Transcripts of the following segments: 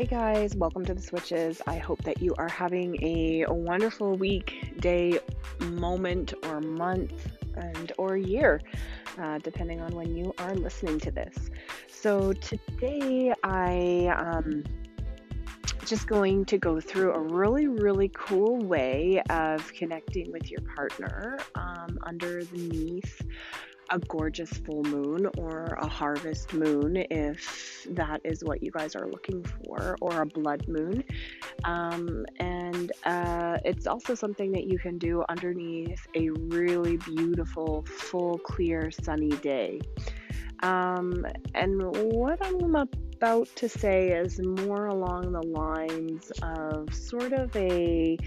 Hey guys, welcome to the Switches. I hope that you are having a, wonderful week, day, moment, or month, and or year, uh, depending on when you are listening to this. So today I um, just going to go through a really really cool way of connecting with your partner um, underneath a gorgeous full moon or a harvest moon if that is what you guys are looking for, or a blood moon. Um, and uh, it's also something that you can do underneath a really beautiful, full, clear, sunny day. Um, and what I'm about to say is more along the lines of sort of a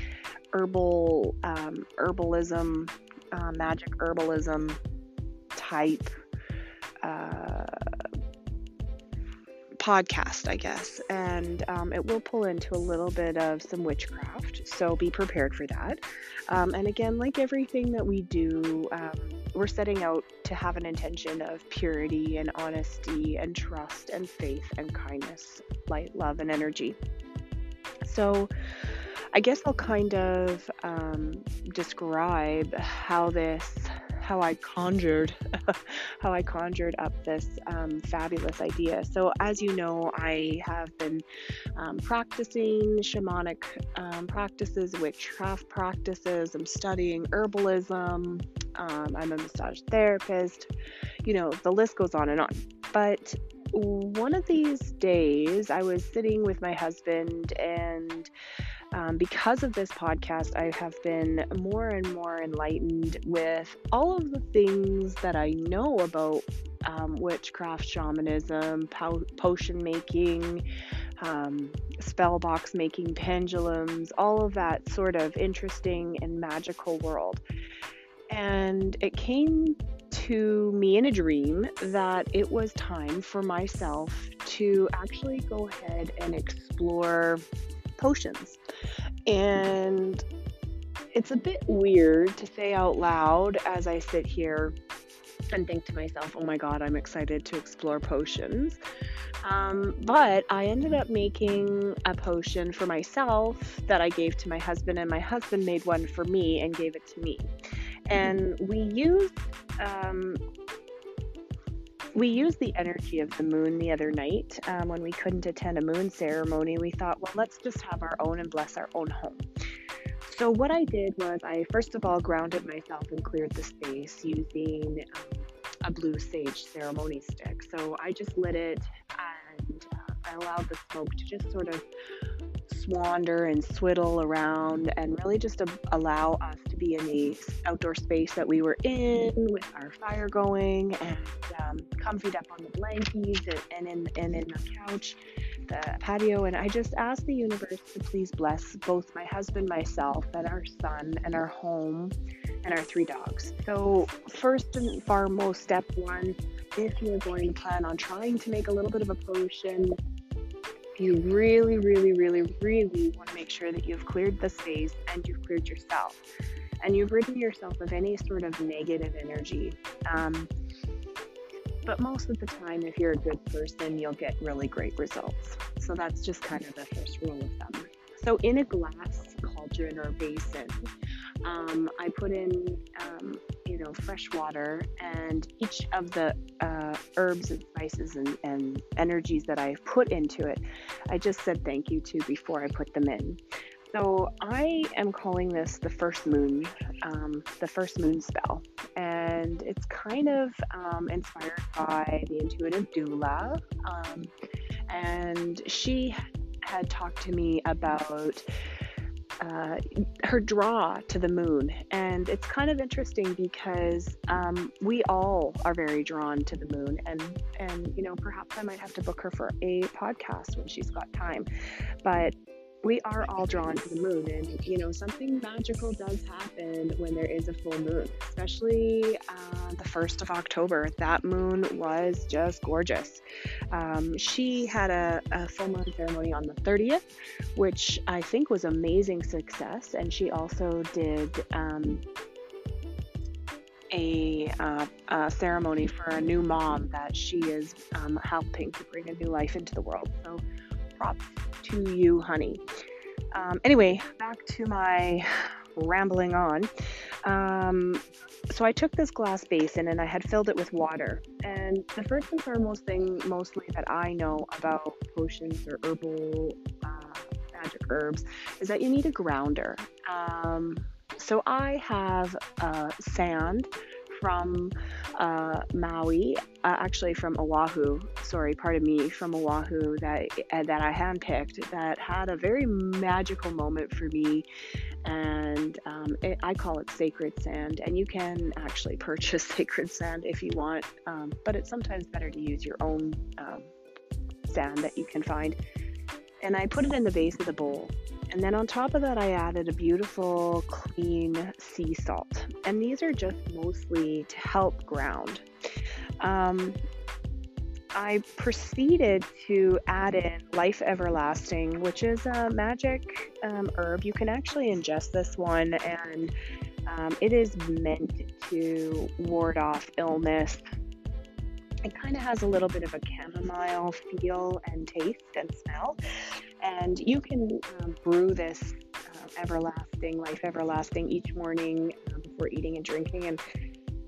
herbal um, herbalism, uh, magic herbalism type uh, podcast, I guess, and um, it will pull into a little bit of some witchcraft. So be prepared for that. Um, and again, like everything that we do, um, we're setting out to have an intention of purity and honesty and trust and faith and kindness, light, love, and energy. So, I guess I'll kind of um, describe how this how I conjured how I conjured up this um, fabulous idea. So, as you know, I have been um, practicing shamanic um, practices, witchcraft practices. I'm studying herbalism. Um, I'm a massage therapist. You know, the list goes on and on. But one of these days, I was sitting with my husband and um, because of this podcast, I have been more and more enlightened with all of the things that I know about um, witchcraft, shamanism, po- potion making, um, spell box making, pendulums, all of that sort of interesting and magical world. And it came to me in a dream that it was time for myself to actually go ahead and explore potions. And it's a bit weird to say out loud as I sit here and think to myself, oh my god, I'm excited to explore potions. Um, but I ended up making a potion for myself that I gave to my husband, and my husband made one for me and gave it to me. And we used um, we used the energy of the moon the other night um, when we couldn't attend a moon ceremony. We thought, well, let's just have our own and bless our own home. So, what I did was, I first of all grounded myself and cleared the space using um, a blue sage ceremony stick. So, I just lit it and uh, I allowed the smoke to just sort of swander and swiddle around and really just to allow us to be in the outdoor space that we were in with our fire going and um, comfied up on the blankets and, and, in, and in the couch, the patio. And I just asked the universe to please bless both my husband, myself, and our son, and our home, and our three dogs. So, first and foremost, step one if you're going to plan on trying to make a little bit of a potion you really, really, really, really want to make sure that you've cleared the space and you've cleared yourself and you've ridden yourself of any sort of negative energy. Um, but most of the time, if you're a good person, you'll get really great results. So that's just kind of the first rule of thumb. So, in a glass cauldron or basin, um, I put in um, you know, fresh water and each of the uh, herbs and spices and, and energies that I've put into it, I just said thank you to before I put them in. So I am calling this the first moon, um, the first moon spell, and it's kind of um, inspired by the intuitive doula, um, and she had talked to me about uh, her draw to the moon. And it's kind of interesting because um, we all are very drawn to the moon. And, and, you know, perhaps I might have to book her for a podcast when she's got time. But we are all drawn to the moon and you know something magical does happen when there is a full moon especially uh, the 1st of october. That moon was just gorgeous. Um, she had a, a, full moon ceremony on the 30th which i think was amazing success and she also did um, a, uh, a, ceremony for a new mom that she is um, helping to bring a new life into the world. So to you, honey. Um, anyway, back to my rambling on. Um, so I took this glass basin and I had filled it with water. And the first and foremost thing, mostly that I know about potions or herbal uh, magic herbs, is that you need a grounder. Um, so I have uh, sand from uh, Maui, uh, actually from Oahu. Sorry, pardon me, from Oahu that uh, that I handpicked that had a very magical moment for me, and um, it, I call it sacred sand. And you can actually purchase sacred sand if you want, um, but it's sometimes better to use your own um, sand that you can find. And I put it in the base of the bowl and then on top of that, I added a beautiful, clean sea salt. And these are just mostly to help ground. Um, I proceeded to add in Life Everlasting, which is a magic um, herb. You can actually ingest this one, and um, it is meant to ward off illness. It kind of has a little bit of a chamomile feel and taste and smell. And you can um, brew this uh, everlasting, life everlasting each morning um, before eating and drinking, and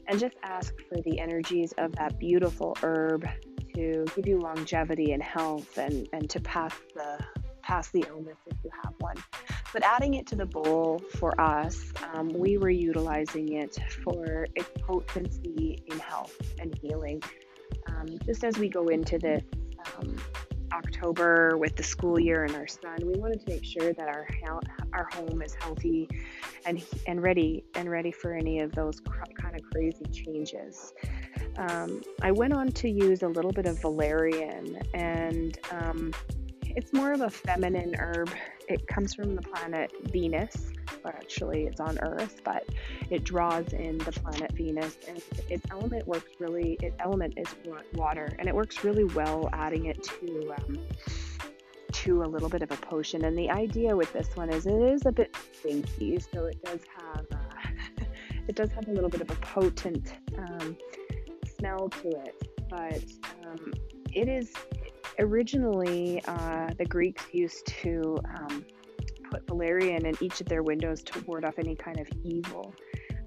and just ask for the energies of that beautiful herb to give you longevity and health, and and to pass the pass the illness if you have one. But adding it to the bowl for us, um, we were utilizing it for its potency in health and healing. Um, just as we go into this um, October with the school year and our son, we wanted to make sure that our our home is healthy and and ready and ready for any of those cr- kind of crazy changes. Um, I went on to use a little bit of valerian, and um, it's more of a feminine herb. It comes from the planet Venus, or actually it's on Earth, but it draws in the planet Venus, and its element works really. Its element is water, and it works really well adding it to. Um, to a little bit of a potion, and the idea with this one is it is a bit stinky, so it does have uh, it does have a little bit of a potent um, smell to it, but um, it is originally uh, the Greeks used to um, put valerian in each of their windows to ward off any kind of evil.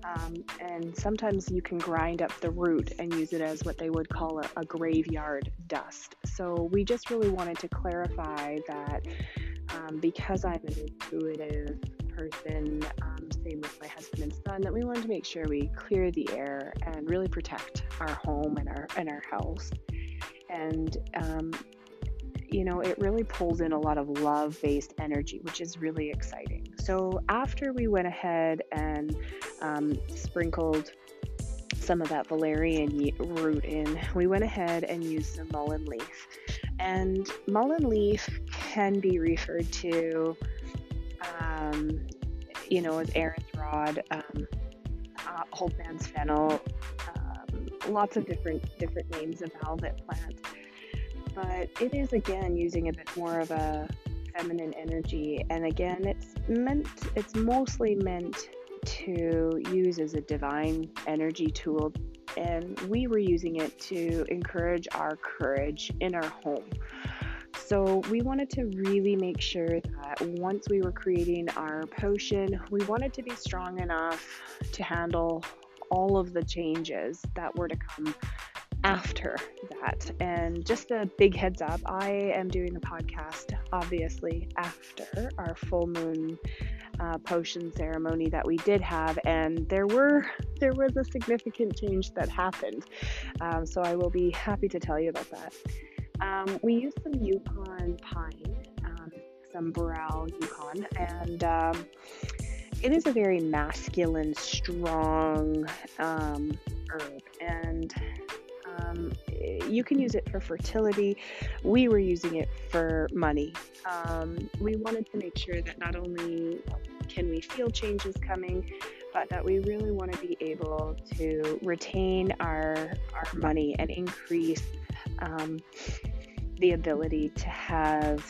Um, and sometimes you can grind up the root and use it as what they would call a, a graveyard dust. So we just really wanted to clarify that um, because I'm an intuitive person, um, same with my husband and son, that we wanted to make sure we clear the air and really protect our home and our and our house. And um, you know, it really pulls in a lot of love based energy, which is really exciting. So, after we went ahead and um, sprinkled some of that valerian root in, we went ahead and used some mullein leaf. And mullein leaf can be referred to, um, you know, as Aaron's rod, um, uh, old man's fennel, um, lots of different different names of velvet plant but it is again using a bit more of a feminine energy. And again it's meant it's mostly meant to use as a divine energy tool. And we were using it to encourage our courage in our home. So we wanted to really make sure that once we were creating our potion we wanted to be strong enough to handle all of the changes that were to come after that. And just a big heads up, I am doing the podcast obviously after our full moon uh, potion ceremony that we did have, and there were there was a significant change that happened. Um, so I will be happy to tell you about that. Um, we used some Yukon pine, um, some boreal Yukon, and um, it is a very masculine, strong um, herb, and um, you can use it for fertility. We were using it for money. Um, we wanted to make sure that not only can we feel changes coming, but that we really want to be able to retain our our money and increase um, the ability to have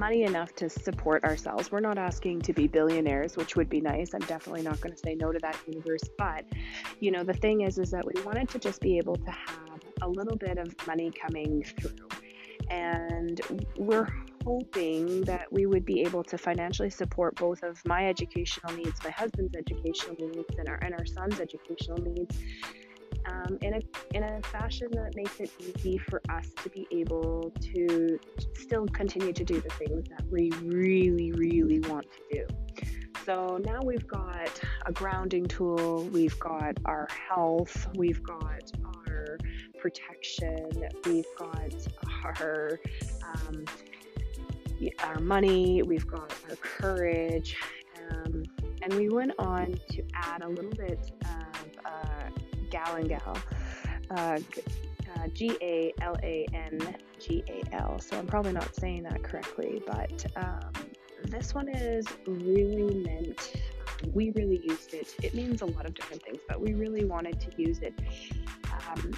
money enough to support ourselves. We're not asking to be billionaires, which would be nice. I'm definitely not going to say no to that universe. But, you know, the thing is, is that we wanted to just be able to have a little bit of money coming through. and we're hoping that we would be able to financially support both of my educational needs, my husband's educational needs, and our and our son's educational needs. Um, in a in a fashion that makes it easy for us to be able to still continue to do the things that we really really want to do. So now we've got a grounding tool, we've got our health, we've got our protection, we've got our um, our money, we've got our courage, um, and we went on to add a little bit of uh, galangal, uh, uh, G A L A N G A L. So I'm probably not saying that correctly, but um, this one is really meant. We really used it. It means a lot of different things, but we really wanted to use it um,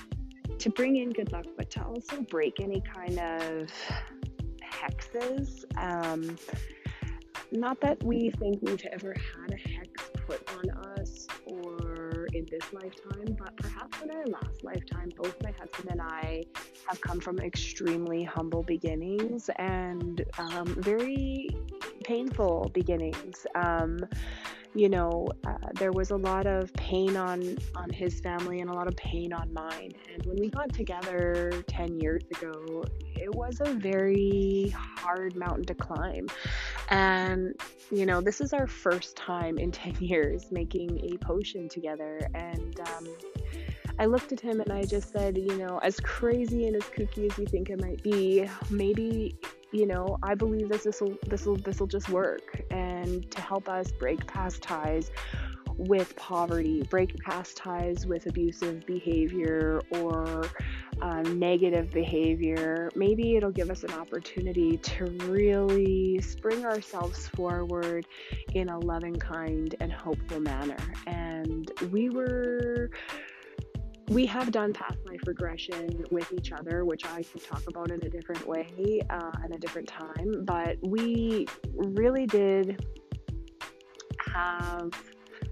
to bring in good luck, but to also break any kind of hexes. Um, not that we think we've ever had a hex put on us in this lifetime, but perhaps in our last lifetime, both my husband and I have come from extremely humble beginnings and um, very painful beginnings. Um, you know, uh, there was a lot of pain on on his family and a lot of pain on mine. And when we got together 10 years ago, it was a very hard mountain to climb. And you know, this is our first time in 10 years making a potion together and um, I looked at him and I just said, you know, as crazy and as kooky as you think it might be, maybe you know, I believe this this will this will this will just work and to help us break past ties with poverty, break past ties with abusive behavior or um, negative behavior. Maybe it'll give us an opportunity to really spring ourselves forward in a loving, kind, and hopeful manner. And we were we have done past life regression with each other, which I can talk about in a different way uh, at a different time. But we really did have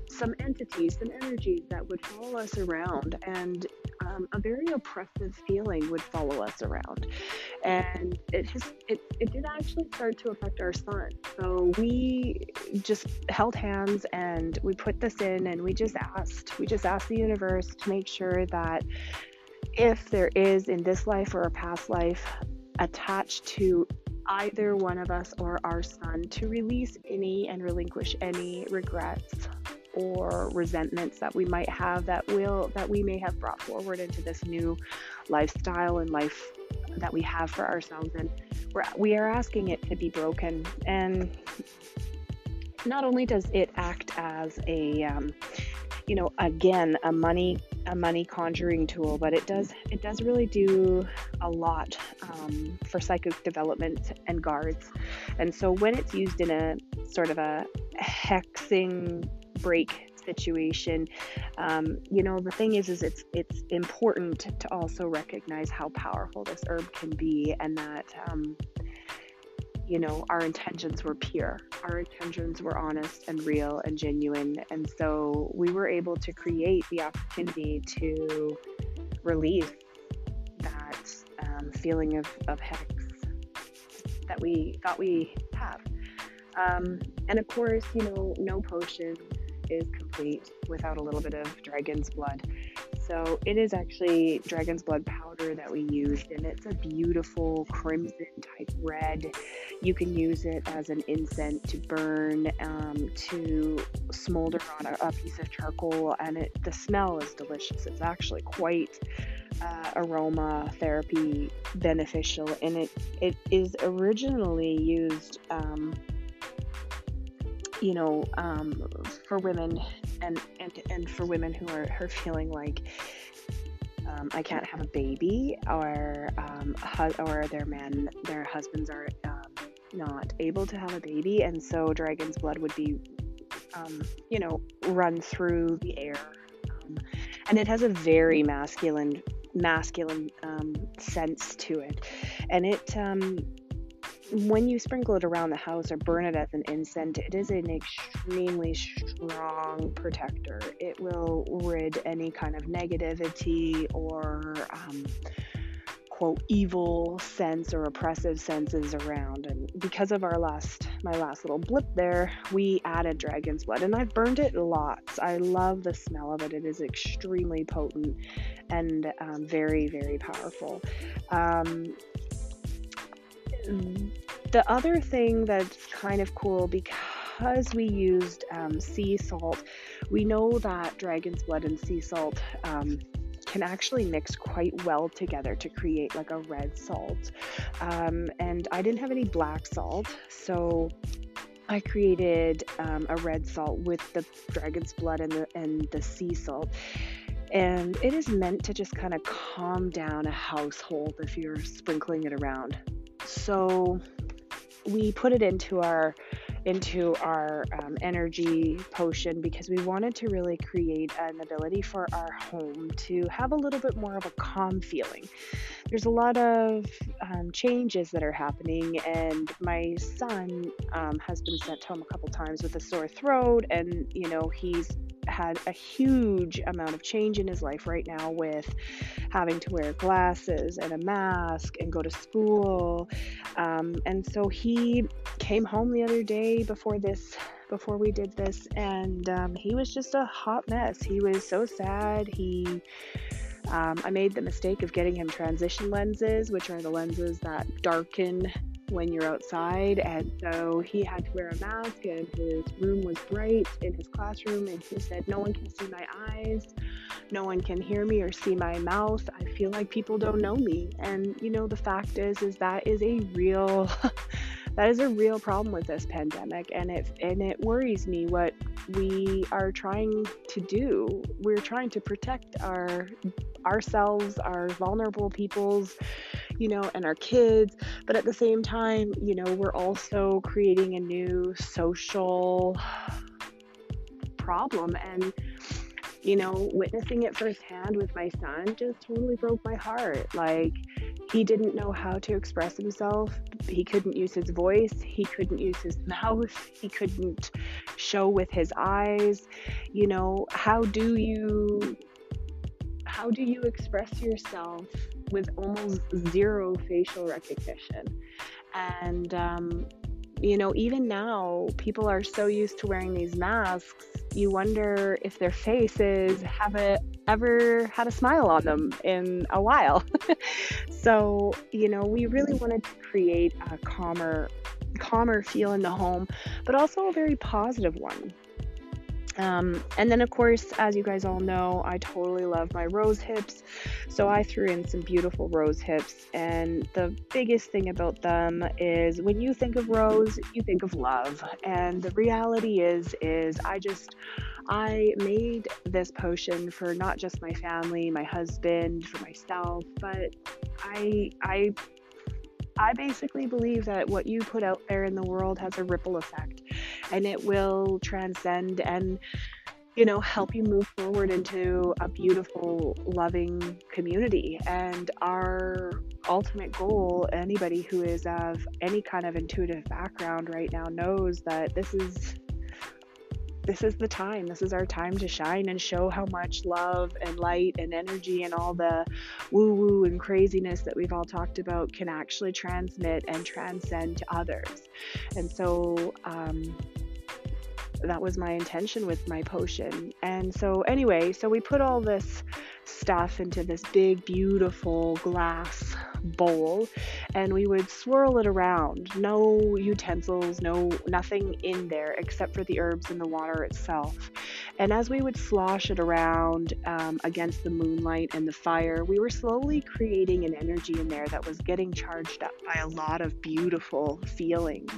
some entities, some energies that would follow us around, and um, a very oppressive feeling would follow us around. And it has, it, it did actually start to affect our son. So we just held hands and we put this in, and we just asked, we just asked the universe to make sure that if there is in this life or a past life attached to either one of us or our son to release any and relinquish any regrets or resentments that we might have that will that we may have brought forward into this new lifestyle and life that we have for ourselves. And we're, we are asking it to be broken. And not only does it act as a um, you know again a money a money conjuring tool but it does it does really do a lot um, for psychic development and guards. And so when it's used in a sort of a hexing break situation. Um, you know the thing is is it's it's important to also recognize how powerful this herb can be and that um, you know our intentions were pure our intentions were honest and real and genuine. And so we were able to create the opportunity to release that um, feeling of, of hex that we thought we have. Um, and of course you know no potion is complete without a little bit of dragon's blood. So it is actually dragon's blood powder that we used, and it's a beautiful crimson type red. You can use it as an incense to burn, um, to smolder on a, a, piece of charcoal, and it the smell is delicious. It's actually quite uh, aroma therapy beneficial, and it it is originally used. Um, you know, um, for women and, and and for women who are, are feeling like um, I can't have a baby, or um, or their men, their husbands are um, not able to have a baby, and so dragon's blood would be, um, you know, run through the air, um, and it has a very masculine masculine sense to it, and it when you sprinkle it around the house or burn it as an incense, it is an extremely strong protector. It will rid any kind of negativity or um, quote evil sense or oppressive senses around. And because of our last my last little blip there we added dragon's blood and i've burned it lots. I love the smell of it. It is extremely potent and um, very very powerful. Um, the other thing that's kind of cool because we used um, sea salt we know that dragon's blood and sea salt um, can actually mix quite well together to create like a red salt. Um, and I didn't have any black salt, so I created um, a red salt with the dragon's blood and the and the sea salt. And it is meant to just kind of calm down a household if you're sprinkling it around. So we put it into our into our um, energy potion because we wanted to really create an ability for our home to have a little bit more of a calm feeling. There's a lot of um, changes that are happening, and my son um, has been sent home a couple times with a sore throat, and you know, he's had a huge amount of change in his life right now with having to wear glasses and a mask and go to school. Um, and so he came home the other day before this before we did this and um, he was just a hot mess he was so sad he um, i made the mistake of getting him transition lenses which are the lenses that darken when you're outside. And so he had to wear a mask, and his room was bright in his classroom. And he said, No one can see my eyes, no one can hear me or see my mouth. I feel like people don't know me. And you know, the fact is, is that is a real. that is a real problem with this pandemic and it and it worries me what we are trying to do we're trying to protect our ourselves our vulnerable peoples you know, and our kids. But at the same time, you know, we're also creating a new social problem. And, you know, witnessing it firsthand with my son just totally broke my heart. Like, he didn't know how to express himself. He couldn't use his voice. He couldn't use his mouth. He couldn't show with his eyes. You know, how do you how do you express yourself with almost zero facial recognition. And, um, you know, even now, people are so used to wearing these masks, you wonder if their faces have ever had a smile on them in a while. so, you know, we really wanted to create a calmer, calmer feel in the home, but also a very positive one. Um, and then, of course, as you guys all know, I totally love my rose hips. So I threw in some beautiful rose hips. And the biggest thing about them is when you think of rose, you think of love. And the reality is, is I just, I made this potion for not just my family, my husband, for myself, but I, I I basically believe that what you put out there in the world has a ripple effect and it will transcend and you know help you move forward into a beautiful loving community. And our ultimate goal anybody who is of any kind of intuitive background right now knows that this is this is the time. This is our time to shine and show how much love and light and energy and all the woo woo and craziness that we've all talked about can actually transmit and transcend to others. And so, um, that was my intention with my potion. And so, anyway, so we put all this stuff into this big, beautiful glass bowl and we would swirl it around. No utensils, no nothing in there except for the herbs and the water itself. And as we would slosh it around um, against the moonlight and the fire, we were slowly creating an energy in there that was getting charged up by a lot of beautiful feelings.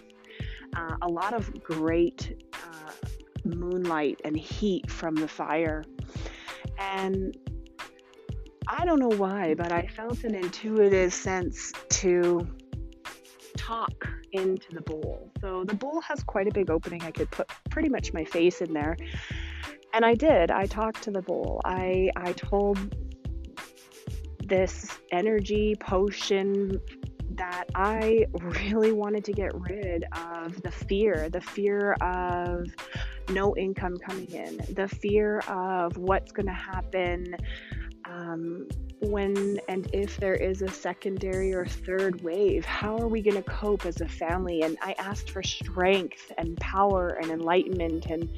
Uh, a lot of great uh, moonlight and heat from the fire. And I don't know why, but I felt an intuitive sense to talk into the bowl. So the bowl has quite a big opening. I could put pretty much my face in there. And I did. I talked to the bowl. I I told this energy potion that I really wanted to get rid of the fear, the fear of no income coming in, the fear of what's going to happen um, when and if there is a secondary or third wave, how are we going to cope as a family? And I asked for strength and power and enlightenment and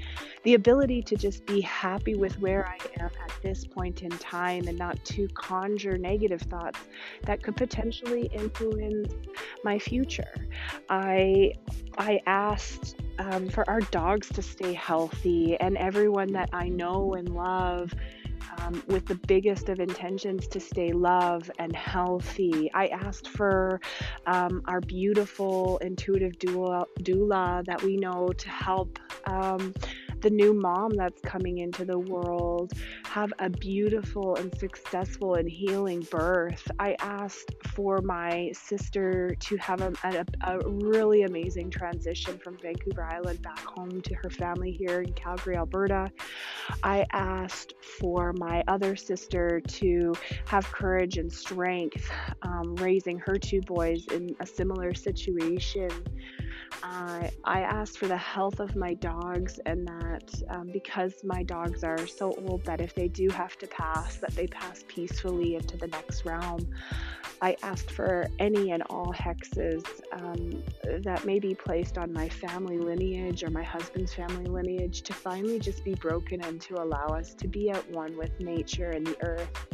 the ability to just be happy with where I am at this point in time and not to conjure negative thoughts that could potentially influence my future. I I asked um, for our dogs to stay healthy and everyone that I know and love um, with the biggest of intentions to stay love and healthy. I asked for um, our beautiful intuitive doula, doula, that we know to help um, the new mom that's coming into the world have a beautiful and successful and healing birth. I asked for my sister to have a, a, a, really amazing transition from Vancouver Island back home to her family here in Calgary, Alberta. I asked for my other sister to have courage and strength um, raising her two boys in a similar situation. Uh, I asked for the health of my dogs, and that um, because my dogs are so old that if they do have to pass, that they pass peacefully into the next realm. I asked for any and all hexes um, that may be placed on my family lineage or my husband's family lineage to finally just be broken and to allow us to be at one with nature and the earth.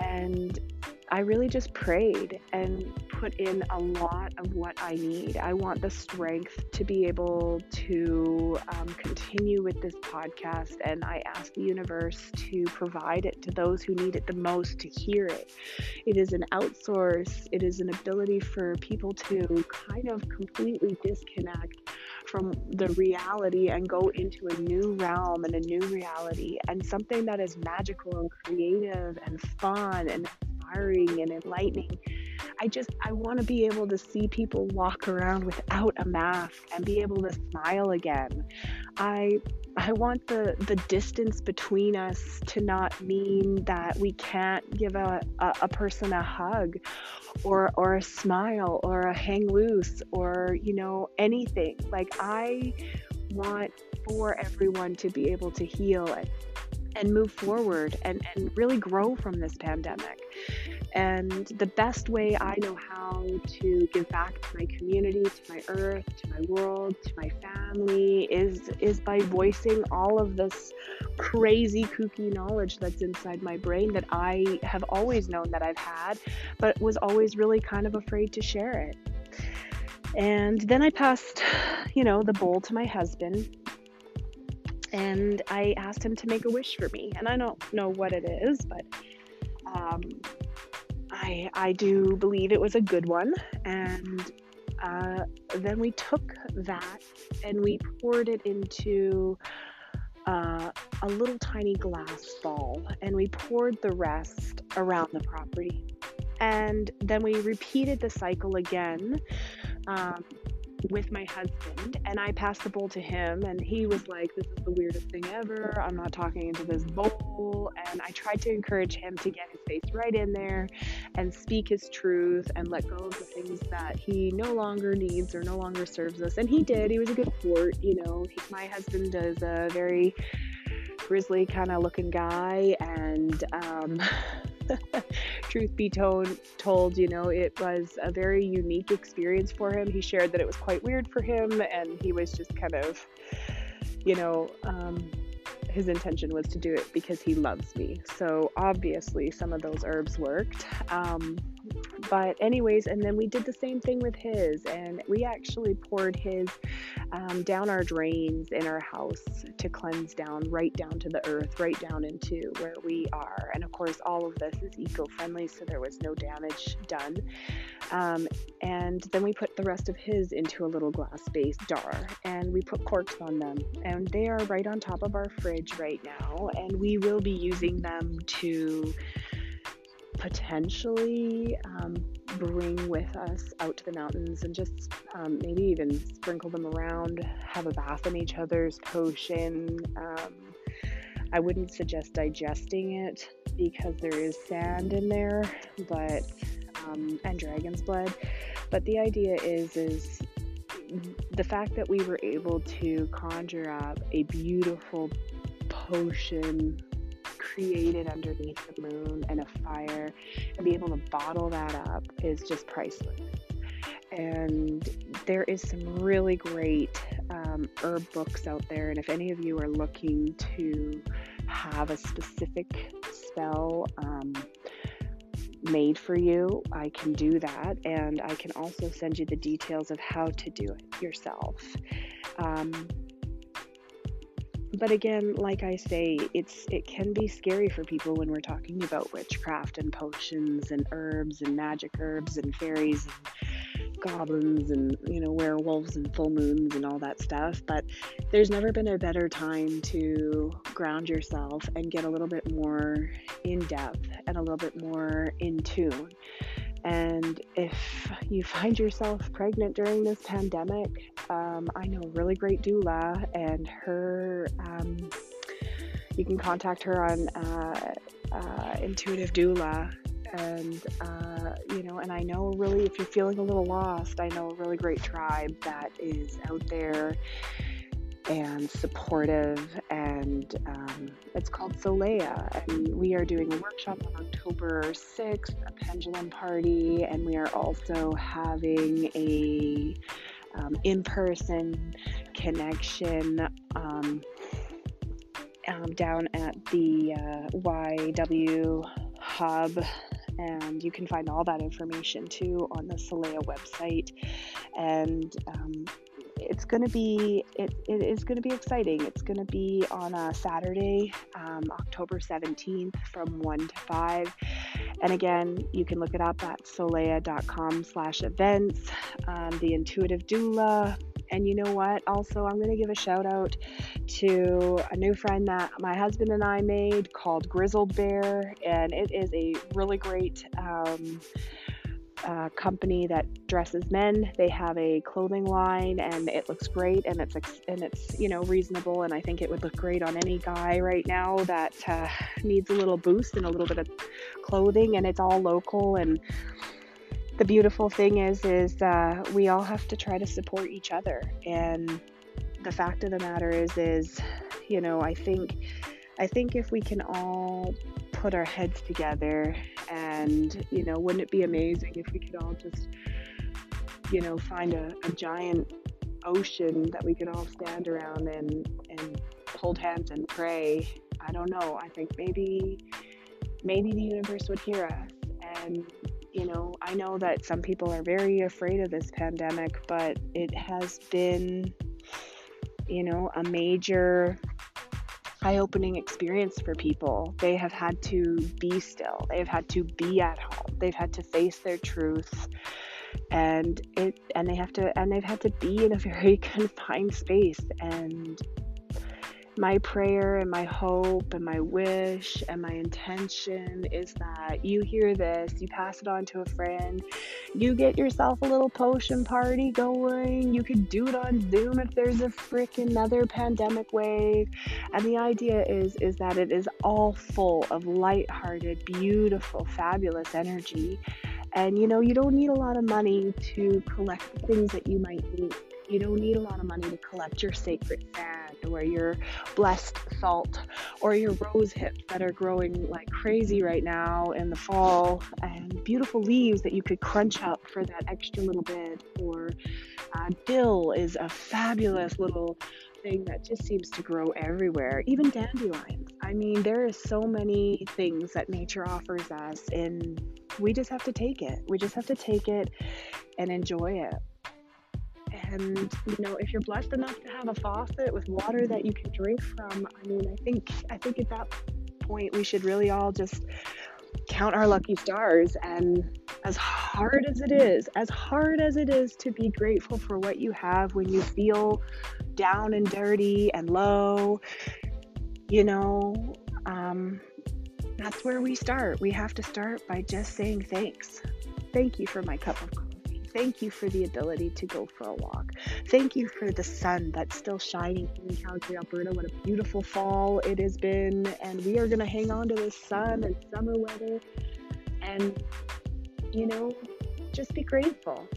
And I really just prayed and put in a lot of what I need. I want the strength to be able to um, continue with this podcast, and I ask the universe to provide it to those who need it the most to hear it. It is an outsource, it is an ability for people to kind of completely disconnect from the reality and go into a new realm and a new reality and something that is magical and creative and fun and inspiring and enlightening. I just I want to be able to see people walk around without a mask and be able to smile again. I I want the the distance between us to not mean that we can't give a, a, a person a hug or or a smile or a hang loose or you know anything. Like I want for everyone to be able to heal and and move forward and, and really grow from this pandemic. And the best way I know how to give back to my community, to my earth, to my world, to my family is is by voicing all of this crazy kooky knowledge that's inside my brain that I have always known that I've had, but was always really kind of afraid to share it. And then I passed, you know, the bowl to my husband and I asked him to make a wish for me. And I don't know what it is, but um, I I do believe it was a good one. And uh, then we took that and we poured it into uh, a little tiny glass ball, and we poured the rest around the property. And then we repeated the cycle again. Um, with my husband and I passed the bowl to him and he was like, This is the weirdest thing ever. I'm not talking into this bowl. And I tried to encourage him to get his face right in there and speak his truth and let go of the things that he no longer needs or no longer serves us. And he did. He was a good sport, you know. He, my husband is a very grizzly kind of looking guy and um truth be told, told, you know, it was a very unique experience for him. He shared that it was quite weird for him, and he was just kind of, you know, um, his intention was to do it because he loves me. So obviously, some of those herbs worked. Um, but anyways and then we did the same thing with his and we actually poured his um, down our drains in our house to cleanse down right down to the earth right down into where we are. And of course all of this is eco-friendly so there was no damage done. Um, and then we put the rest of his into a little glass based jar and we put corks on them. And they are right on top of our fridge right now and we will be using them to potentially um, bring with us out to the mountains and just um, maybe even sprinkle them around, have a bath in each other's potion. Um, I wouldn't suggest digesting it because there is sand in there, but um, and dragon's blood. But the idea is is the fact that we were able to conjure up a beautiful potion created underneath the moon and a fire and be able to bottle that up is just priceless. And there is some really great um, herb books out there. And if any of you are looking to have a specific spell um, made for you, I can do that. And I can also send you the details of how to do it yourself. Um, but again, like I say, it's it can be scary for people when we're talking about witchcraft and potions and herbs and magic herbs and fairies and goblins and you know werewolves and full moons and all that stuff. But there's never been a better time to ground yourself and get a little bit more in depth and a little bit more in tune. And if you find yourself pregnant during this pandemic, um, I know really great doula, and her, um, you can contact her on uh, uh, Intuitive Doula. And, uh, you know, and I know really if you're feeling a little lost, I know a really great tribe that is out there and supportive. And um, it's called Soulaia. And we are doing a workshop on October 6th, a pendulum party, and we are also having a um, in-person connection um, um down at the uh, YW Hub and you can find all that information too on the Soulaia website. And um, it's going to be it, it is going to be exciting. It's going to be on a saturday um, october 17th from 1 to 5 and again you can look it up at soulaia.com slash events um, the intuitive doula. And you know what? Also i'm going to give a shout out to a new friend that my husband and i made called grizzled bear. And it is a really great um, uh, company that dresses men. They have a clothing line, and it looks great, and it's and it's you know reasonable, and I think it would look great on any guy right now that uh, needs a little boost and a little bit of clothing, and it's all local. And the beautiful thing is, is uh, we all have to try to support each other, and the fact of the matter is, is you know I think I think if we can all put our heads together and you know wouldn't it be amazing if we could all just you know find a, a giant ocean that we could all stand around and and hold hands and pray? I don't know. I think maybe maybe the universe would hear us. And you know i know that some people are very afraid of this pandemic but it has been you know a major eye opening experience for people. They have had to be still, they've had to be at home, they've had to face their truth. And it and they have to and they've had to be in a very confined space and my prayer and my hope and my wish and my intention is that you hear this, you pass it on to a friend, you get yourself a little potion party going. You could do it on Zoom if there's a freaking another pandemic wave. And the idea is is that it is all full of light-hearted, beautiful, fabulous energy. And you know, you don't need a lot of money to collect the things that you might need. You don't need a lot of money to collect your sacred sand or your blessed salt or your rose hips that are growing like crazy right now in the fall and beautiful leaves that you could crunch up for that extra little bit. Or uh, dill is a fabulous little thing that just seems to grow everywhere, even dandelions. I mean, there is so many things that nature offers us, and we just have to take it. We just have to take it and enjoy it and you know if you're blessed enough to have a faucet with water that you can drink from i mean i think i think at that point we should really all just count our lucky stars. And as hard as it is as hard as it is to be grateful for what you have when you feel down and dirty and low you know um, that's where we start. We have to start by just saying thanks. Thank you for my cup of coffee Thank you for the ability to go for a walk. Thank you for the sun that's still shining in Calgary, Alberta. What a beautiful fall it has been. And we are going to hang on to this sun and summer weather. And, you know, just be grateful.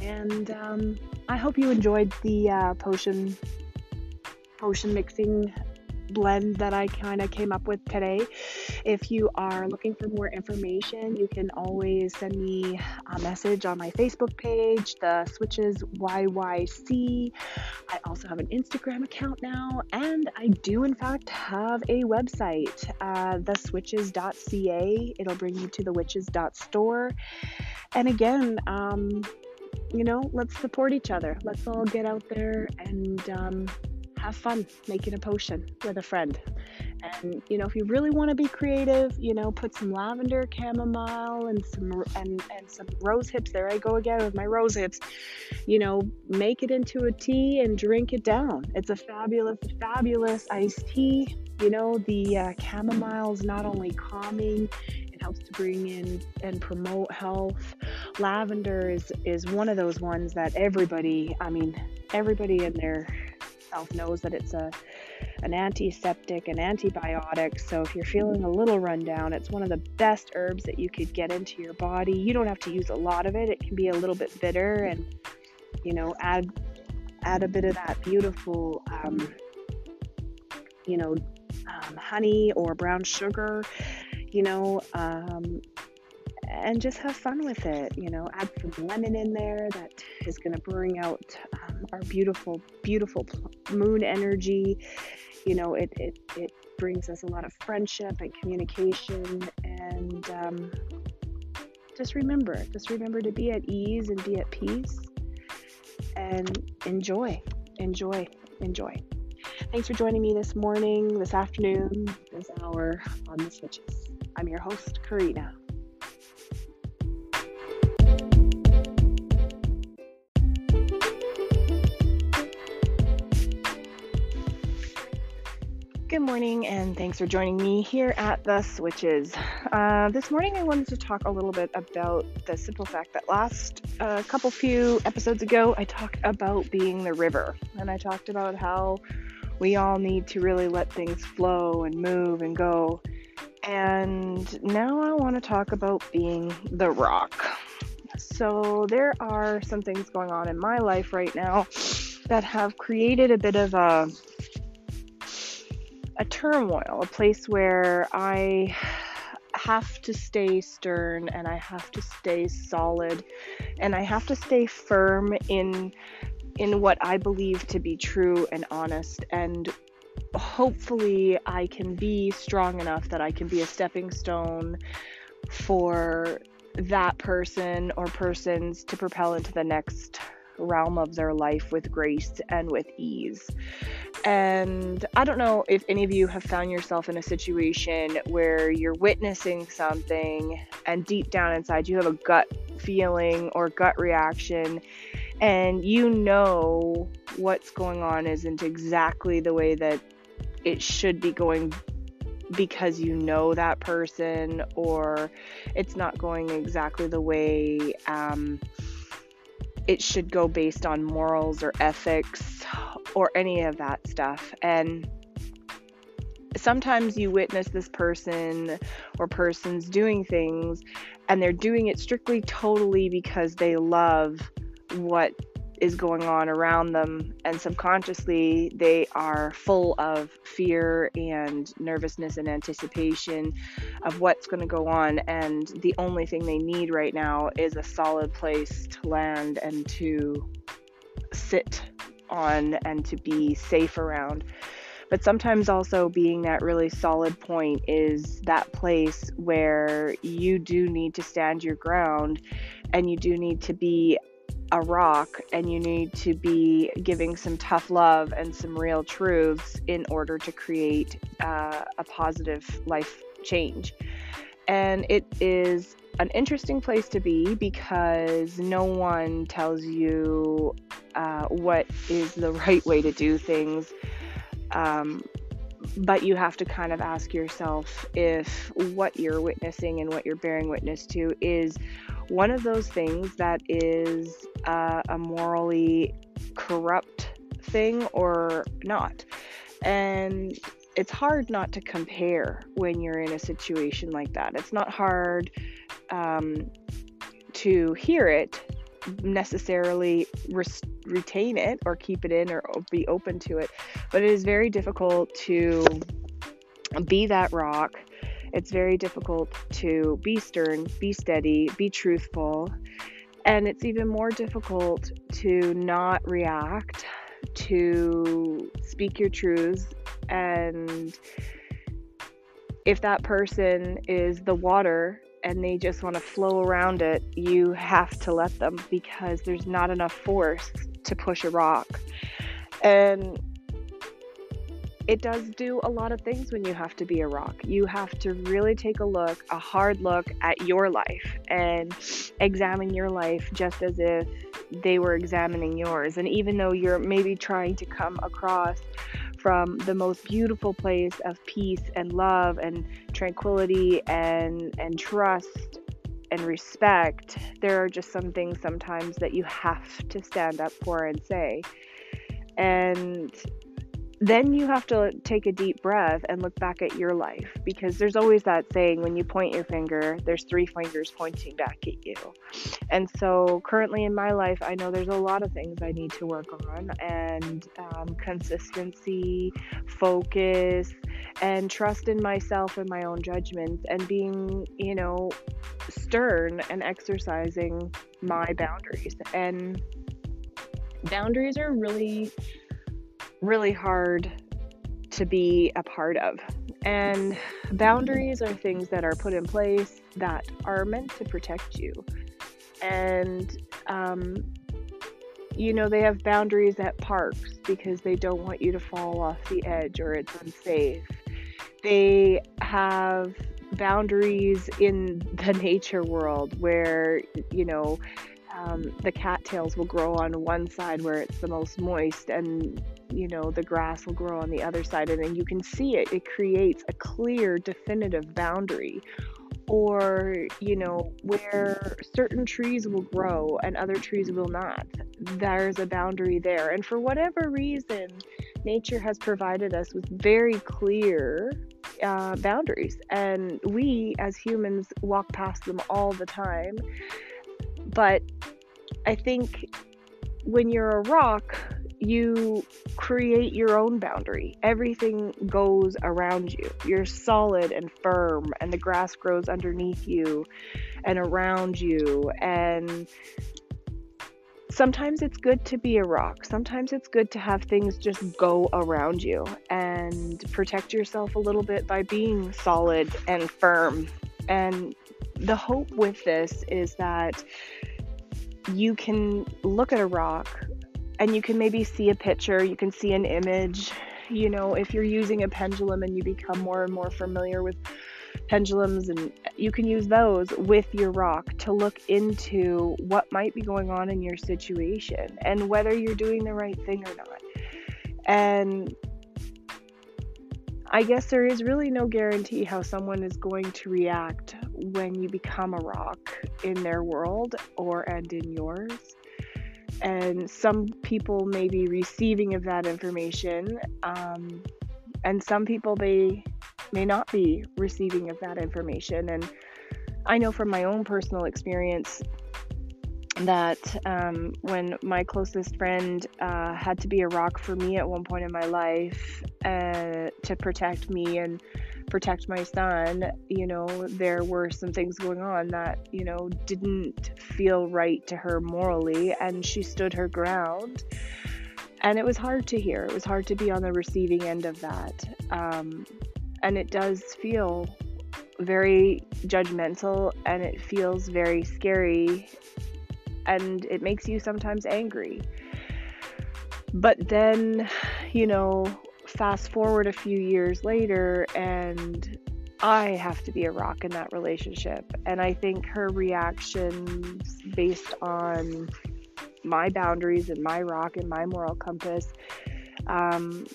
And um, I hope you enjoyed the uh, potion potion mixing blend that I kind of came up with today. If you are looking for more information, you can always send me a message on my Facebook page, the Switches YYC. I also have an Instagram account now, and I do, in fact, have a website, uh, theswitches.ca. It'll bring you to the witches.store. And again, um, you know, let's support each other. Let's all get out there and um, have fun making a potion with a friend. And you know, if you really want to be creative, you know, put some lavender, chamomile, and some and and some rose hips. There I go again with my rose hips. You know, make it into a tea and drink it down. It's a fabulous, fabulous iced tea. You know, the uh, chamomile is not only calming, it helps to bring in and promote health. Lavender is is one of those ones that everybody, I mean, everybody in their self knows that it's a an antiseptic, an antibiotic. So if you're feeling a little rundown, it's one of the best herbs that you could get into your body. You don't have to use a lot of it. It can be a little bit bitter and you know, add add a bit of that beautiful um, you know, um, honey or brown sugar, you know, um, and just have fun with it. You know, add some lemon in there that is going to bring out um, our beautiful, beautiful moon energy. You know, it, it, it brings us a lot of friendship and communication. And um, just remember, just remember to be at ease and be at peace and enjoy, enjoy, enjoy. Thanks for joining me this morning, this afternoon, this hour on the switches. I'm your host, Karina. Morning, and thanks for joining me here at the Switches. Uh, this morning, I wanted to talk a little bit about the simple fact that last a uh, couple few episodes ago, I talked about being the river, and I talked about how we all need to really let things flow and move and go. And now I want to talk about being the rock. So, there are some things going on in my life right now that have created a bit of a a turmoil, a place where I have to stay stern and I have to stay solid and I have to stay firm in in what I believe to be true and honest. And hopefully I can be strong enough that I can be a stepping stone for that person or persons to propel into the next realm of their life with grace and with ease. And I don't know if any of you have found yourself in a situation where you're witnessing something and deep down inside you have a gut feeling or gut reaction and you know what's going on isn't exactly the way that it should be going because you know that person or it's not going exactly the way um, it should go based on morals or ethics or any of that stuff. And sometimes you witness this person or persons doing things and they're doing it strictly totally because they love what is going on around them and subconsciously they are full of fear and nervousness and anticipation of what's going to go on and the only thing they need right now is a solid place to land and to sit on and to be safe around. But sometimes also being that really solid point is that place where you do need to stand your ground and you do need to be a rock and you need to be giving some tough love and some real truths in order to create uh, a positive life change. And it is an interesting place to be because no one tells you uh, what is the right way to do things. Um, but you have to kind of ask yourself if what you're witnessing and what you're bearing witness to is one of those things that is uh, a morally corrupt thing or not. And it's hard not to compare when you're in a situation like that. It's not hard um, to hear it, necessarily res- retain it or keep it in or be open to it, but it is very difficult to be that rock. It's very difficult to be stern, be steady, be truthful. And it's even more difficult to not react, to speak your truths. And if that person is the water and they just want to flow around it, you have to let them because there's not enough force to push a rock. And it does do a lot of things when you have to be a rock. You have to really take a look, a hard look at your life and examine your life just as if they were examining yours. And even though you're maybe trying to come across from the most beautiful place of peace and love and tranquility and and trust and respect, there are just some things sometimes that you have to stand up for and say. And then you have to take a deep breath and look back at your life because there's always that saying when you point your finger, there's three fingers pointing back at you. And so, currently in my life, I know there's a lot of things I need to work on, and um, consistency, focus, and trust in myself and my own judgments, and being, you know, stern and exercising my boundaries. And boundaries are really really hard to be a part of. And boundaries are things that are put in place that are meant to protect you. And, um, you know, they have boundaries at parks because they don't want you to fall off the edge or it's unsafe. They have boundaries in the nature world where, you know, um, the cattails will grow on one side where it's the most moist and you know the grass will grow on the other side and then you can see it. It creates a clear definitive boundary. Or you know where certain trees will grow and other trees will not. There's a boundary there. And for whatever reason nature has provided us with very clear uh, boundaries. And we as humans walk past them all the time but i think when you're a rock you create your own boundary. Everything goes around you. You're solid and firm, and the grass grows underneath you and around you. And sometimes it's good to be a rock. Sometimes it's good to have things just go around you and protect yourself a little bit by being solid and firm. And the hope with this is that you can look at a rock and you can maybe see a picture, you can see an image. You know, if you're using a pendulum and you become more and more familiar with pendulums, and you can use those with your rock to look into what might be going on in your situation and whether you're doing the right thing or not. And I guess there is really no guarantee how someone is going to react when you become a rock in their world or and in yours. And some people may be receiving of that information um, and some people they may not be receiving of that information. And i know from my own personal experience that um, when my closest friend uh, had to be a rock for me at one point in my life uh, to protect me and protect my son, you know, there were some things going on that, you know, didn't feel right to her morally, and she stood her ground. And it was hard to hear. It was hard to be on the receiving end of that. Um, and it does feel very judgmental and it feels very scary and it makes you sometimes angry. But then, you know, fast forward a few years later and I have to be a rock in that relationship. And I think her reactions based on my boundaries and my rock and my moral compass um,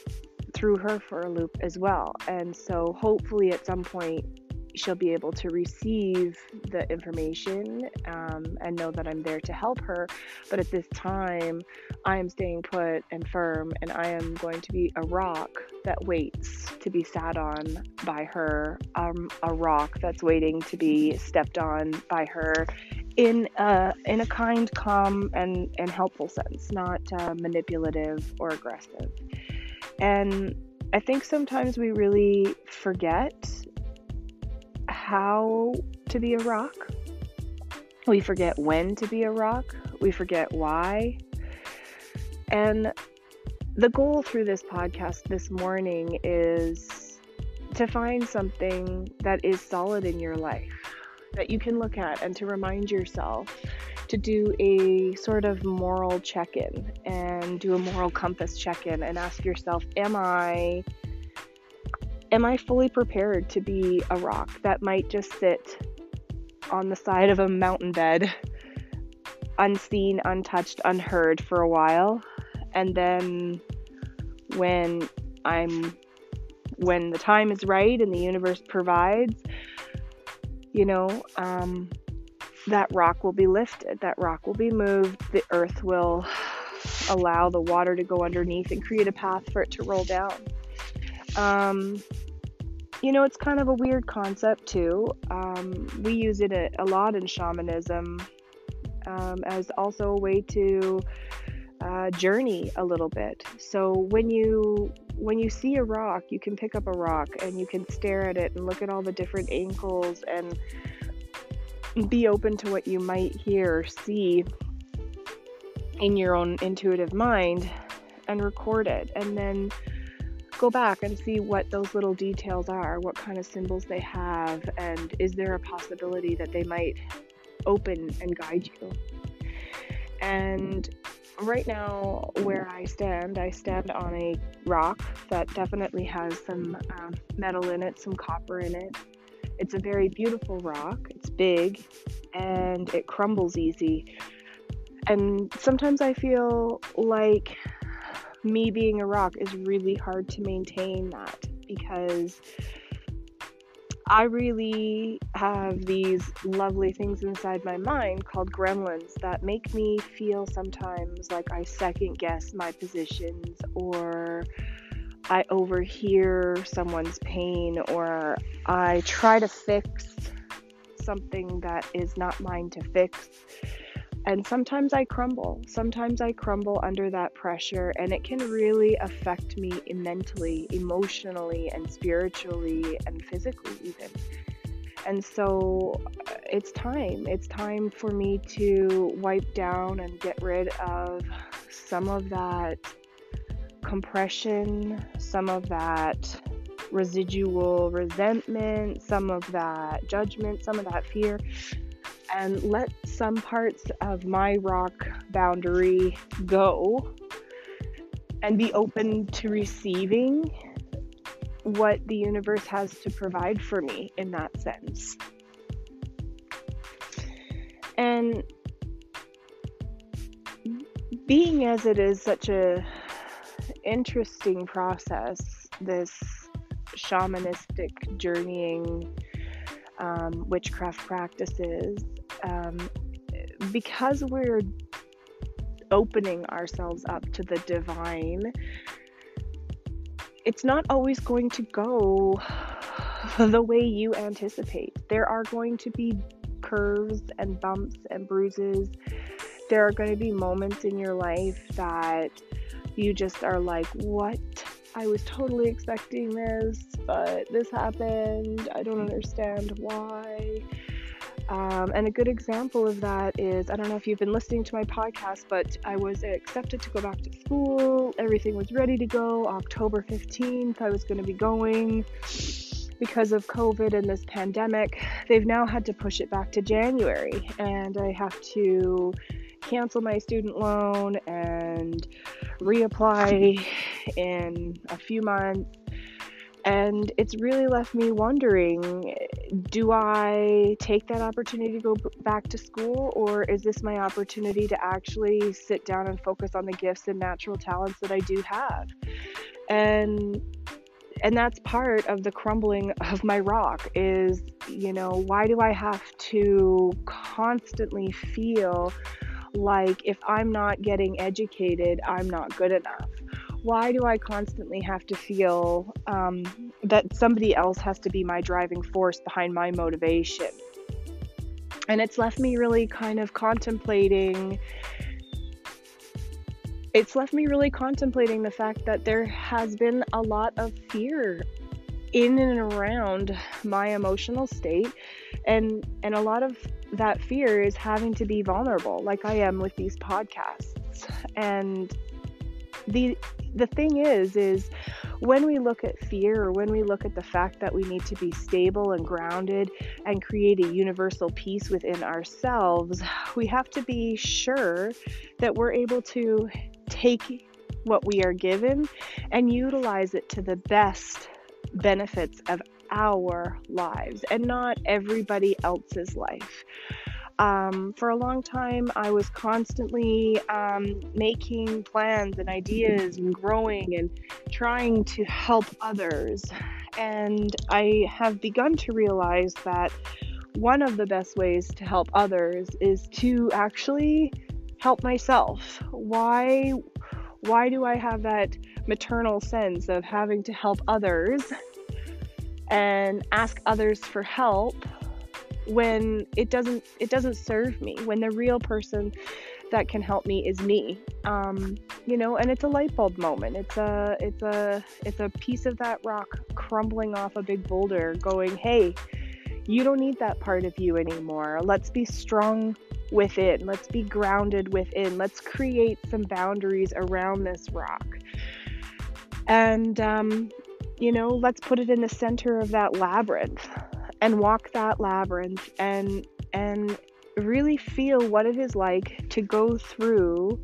threw her for a loop as well. And so hopefully at some point she'll be able to receive the information um, and know that I'm there to help her. But at this time, I am staying put and firm, and I am going to be a rock that waits to be sat on by her, um, a rock that's waiting to be stepped on by her in a in a kind, calm, and and helpful sense, not uh, manipulative or aggressive. And I think sometimes we really forget how to be a rock. We forget when to be a rock. We forget why. And the goal through this podcast this morning is to find something that is solid in your life that you can look at and to remind yourself to do a sort of moral check in and do a moral compass check in and ask yourself, am I am I fully prepared to be a rock that might just sit on the side of a mountain bed, unseen, untouched, unheard for a while, and then when I'm when the time is right and the universe provides, you know, um, that rock will be lifted, that rock will be moved, the earth will allow the water to go underneath and create a path for it to roll down. Um, you know, it's kind of a weird concept too. Um, we use it a, a, lot in shamanism um, as also a way to uh, journey a little bit. So when you when you see a rock, you can pick up a rock and you can stare at it and look at all the different angles and be open to what you might hear or see in your own intuitive mind and record it and then go back and see what those little details are, what kind of symbols they have, and is there a possibility that they might open and guide you. And right now, where I stand, I stand on a rock that definitely has some um, metal in it, some copper in it. It's a very beautiful rock, it's big, and it crumbles easy. And sometimes I feel like me being a rock is really hard to maintain that because I really have these lovely things inside my mind called gremlins that make me feel sometimes like I second guess my positions or I overhear someone's pain or I try to fix something that is not mine to fix. And sometimes I crumble. Sometimes I crumble under that pressure, and it can really affect me mentally, emotionally, and spiritually, and physically, even. And so uh, it's time. It's time for me to wipe down and get rid of some of that compression, some of that residual resentment, some of that judgment, some of that fear and let some parts of my rock boundary go and be open to receiving what the universe has to provide for me in that sense. And being as it is such a interesting process, this shamanistic journeying um, witchcraft practices, um, because we're opening ourselves up to the divine, it's not always going to go the way you anticipate. There are going to be curves and bumps and bruises. There are going to be moments in your life that you just are like, what? I was totally expecting this, but this happened. I don't understand why. Um, and a good example of that is I don't know if you've been listening to my podcast, but I was accepted to go back to school. Everything was ready to go. October 15th, I was going to be going. Because of COVID and this pandemic, they've now had to push it back to January, and I have to cancel my student loan and reapply in a few months and it's really left me wondering do I take that opportunity to go back to school, or is this my opportunity to actually sit down and focus on the gifts and natural talents that I do have? And and that's part of the crumbling of my rock is you know why do i have to constantly feel like if i'm not getting educated i'm not good enough why do I constantly have to feel um, that somebody else has to be my driving force behind my motivation? And it's left me really kind of contemplating it's left me really contemplating the fact that there has been a lot of fear in and around my emotional state and and a lot of that fear is having to be vulnerable like I am with these podcasts and the the thing is is when we look at fear or when we look at the fact that we need to be stable and grounded and create a universal peace within ourselves we have to be sure that we're able to take what we are given and utilize it to the best benefits of our lives and not everybody else's life. Um, for a long time, I was constantly um, making plans and ideas and growing and trying to help others. And I have begun to realize that one of the best ways to help others is to actually help myself. Why why do I have that maternal sense of having to help others and ask others for help when it doesn't it doesn't serve me when the real person that can help me is me. Um, you know and it's a light bulb moment. It's a it's a it's a piece of that rock crumbling off a big boulder going hey you don't need that part of you anymore. Let's be strong within. Let's be grounded within. Let's create some boundaries around this rock. And um, you know let's put it in the center of that labyrinth and walk that labyrinth and and really feel what it is like to go through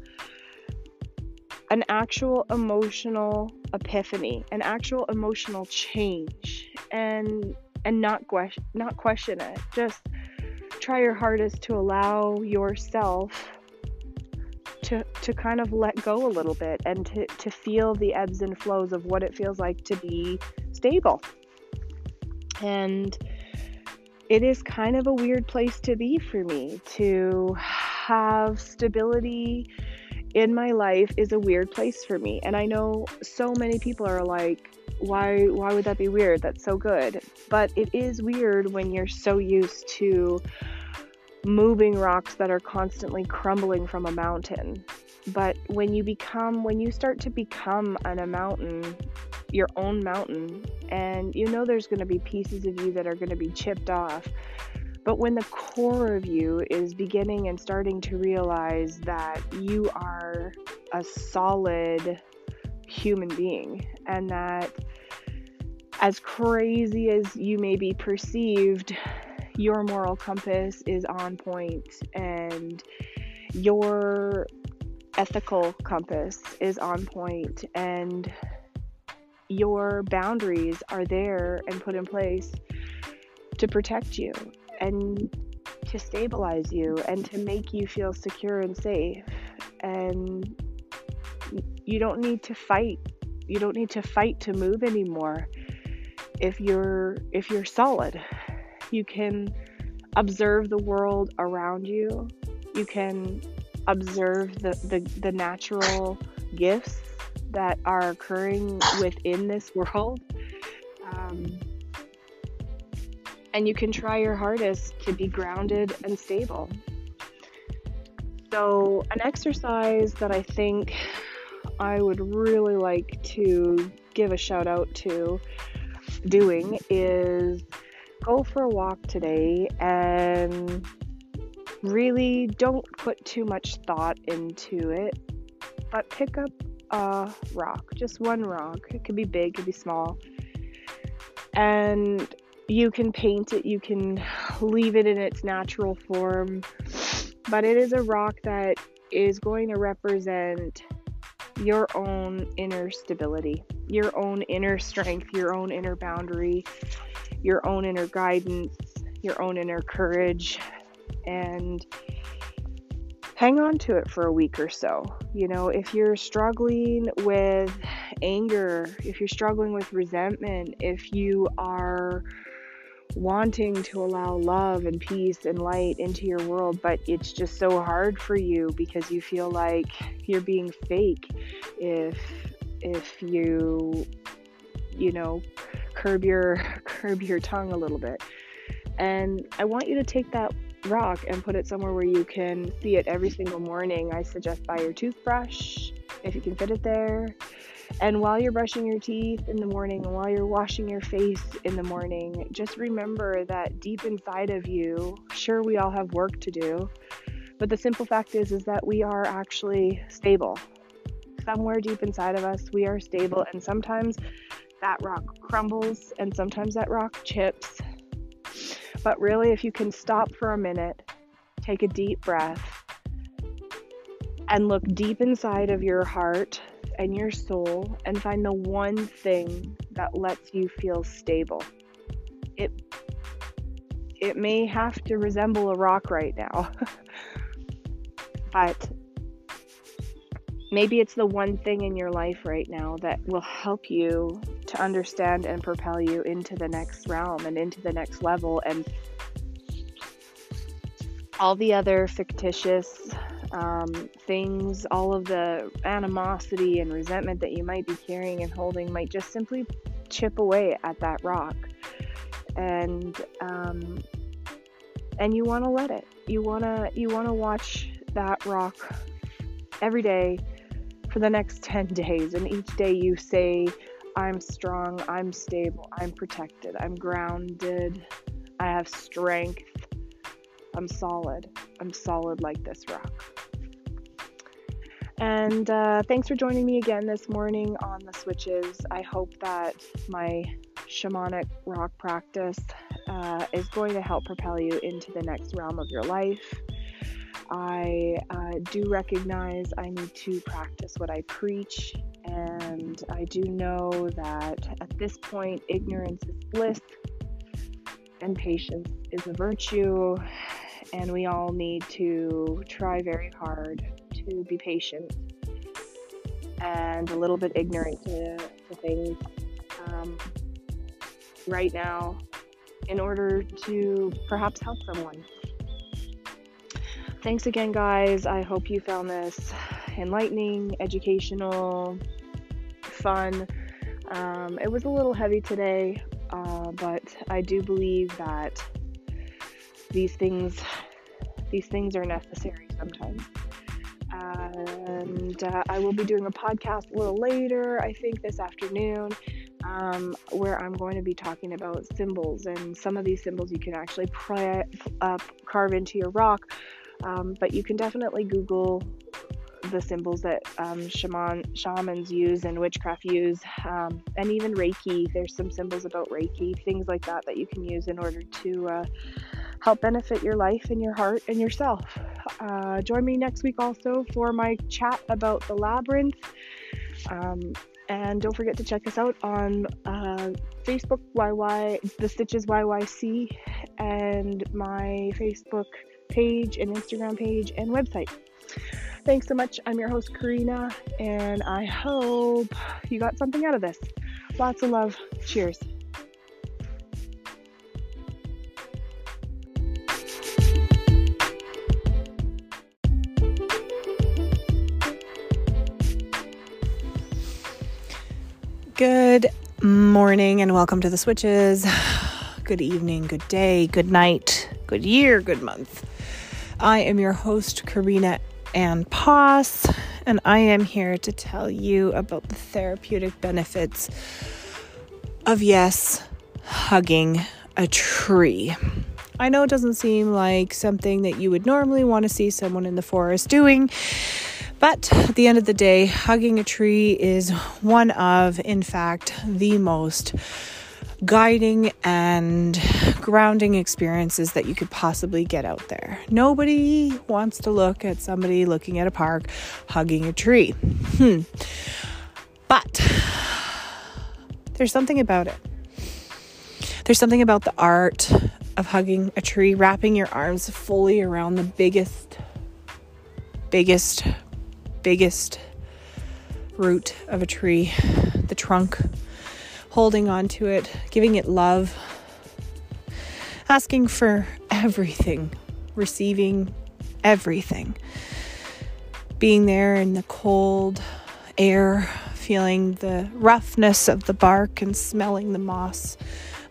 an actual emotional epiphany, an actual emotional change and and not question not question it. Just try your hardest to allow yourself to to kind of let go a little bit and to, to feel the ebbs and flows of what it feels like to be stable. And it is kind of a weird place to be for me. To have stability in my life is a weird place for me. And i know so many people are like why why would that be weird? That's so good. But it is weird when you're so used to moving rocks that are constantly crumbling from a mountain. But when you become when you start to become on a mountain your own mountain and you know there's going to be pieces of you that are going to be chipped off. But when the core of you is beginning and starting to realize that you are a solid human being and that as crazy as you may be perceived your moral compass is on point and your ethical compass is on point and your boundaries are there and put in place to protect you and to stabilize you and to make you feel secure and safe. And you don't need to fight. You don't need to fight to move anymore. If you're if you're solid you can observe the world around you. You can observe the, the, the natural gifts that are occurring within this world. Um, and you can try your hardest to be grounded and stable. So, an exercise that I think I would really like to give a shout out to doing is go for a walk today and really don't put too much thought into it, but pick up a rock, just one rock. It could be big, it could be small. And you can paint it, you can leave it in its natural form, but it is a rock that is going to represent your own inner stability, your own inner strength, your own inner boundary, your own inner guidance, your own inner courage, and hang on to it for a week or so. You know, if you're struggling with anger, if you're struggling with resentment, if you are wanting to allow love and peace and light into your world, but it's just so hard for you because you feel like you're being fake if if you you know curb your curb your tongue a little bit. And I want you to take that rock and put it somewhere where you can see it every single morning. I suggest by your toothbrush if you can fit it there. And while you're brushing your teeth in the morning and while you're washing your face in the morning, just remember that deep inside of you, sure we all have work to do, but the simple fact is is that we are actually stable. Somewhere deep inside of us, we are stable and sometimes that rock crumbles and sometimes that rock chips. But really if you can stop for a minute, take a deep breath, and look deep inside of your heart and your soul and find the one thing that lets you feel stable. It it may have to resemble a rock right now. but maybe it's the one thing in your life right now that will help you to understand and propel you into the next realm and into the next level and all the other fictitious um, things, all of the animosity and resentment that you might be carrying and holding might just simply chip away at that rock. And um, and you want to let it. You wanna you wanna watch that rock every day for the next 10 days and each day you say I'm strong, I'm stable, I'm protected, I'm grounded, I have strength, I'm solid. I'm solid like this rock. And uh, thanks for joining me again this morning on the switches. I hope that my shamanic rock practice uh, is going to help propel you into the next realm of your life. I uh, do recognize I need to practice what I preach, and I do know that at this point, ignorance is bliss and patience is a virtue, and we all need to try very hard to be patient and a little bit ignorant to, to things um, right now in order to perhaps help someone. Thanks again, guys. I hope you found this enlightening, educational, fun. Um, it was a little heavy today, uh, but I do believe that these things these things are necessary sometimes and uh, I will be doing a podcast a little later, I think this afternoon, um, where I'm going to be talking about symbols. And some of these symbols you can actually uh, carve into your rock, um, but you can definitely Google the symbols that um, shaman shamans use and witchcraft use, um, and even Reiki. There's some symbols about Reiki, things like that that you can use in order to uh, help benefit your life and your heart and yourself. Uh, join me next week also for my chat about the labyrinth. Um, and don't forget to check us out on uh, Facebook YY The Stitches YYC and my Facebook page and Instagram page and website. Thanks so much. I'm your host Karina, and I hope you got something out of this. Lots of love. Cheers. Good morning and welcome to the switches. Good evening, good day, good night, good year, good month. I am your host, Karina Ann Poss, and I am here to tell you about the therapeutic benefits of, yes, hugging a tree. I know it doesn't seem like something that you would normally want to see someone in the forest doing but at the end of the day, hugging a tree is one of, in fact, the most guiding and grounding experiences that you could possibly get out there. Nobody wants to look at somebody looking at a park hugging a tree. Hmm. But there's something about it. There's something about the art of hugging a tree, wrapping your arms fully around the biggest, biggest biggest root of a tree, the trunk, holding on to it, giving it love, asking for everything, receiving everything, being there in the cold air, feeling the roughness of the bark and smelling the moss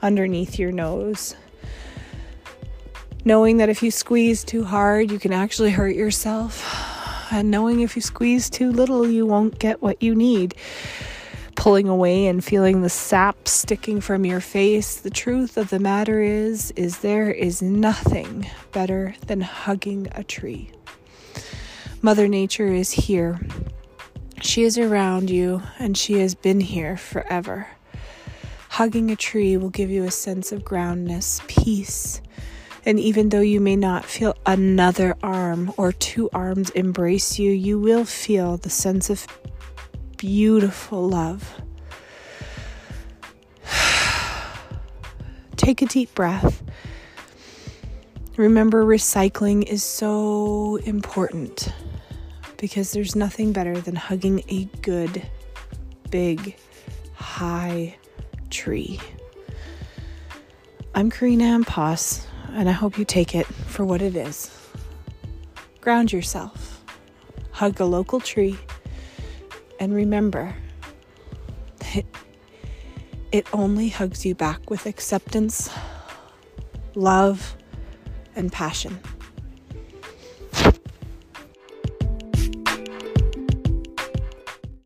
underneath your nose. knowing that if you squeeze too hard, you can actually hurt yourself, and knowing if you squeeze too little, you won't get what you need. Pulling away and feeling the sap sticking from your face. The truth of the matter is is there is nothing better than hugging a tree. Mother Nature is here. She is around you and she has been here forever. Hugging a tree will give you a sense of groundness, peace, and even though you may not feel another arm or two arms embrace you, you will feel the sense of beautiful love. Take a deep breath. Remember, recycling is so important because there's nothing better than hugging a good, big, high tree. I'm Karina Ampas and I hope you take it for what it is. Ground yourself, hug a local tree, and remember it, it only hugs you back with acceptance, love, and passion.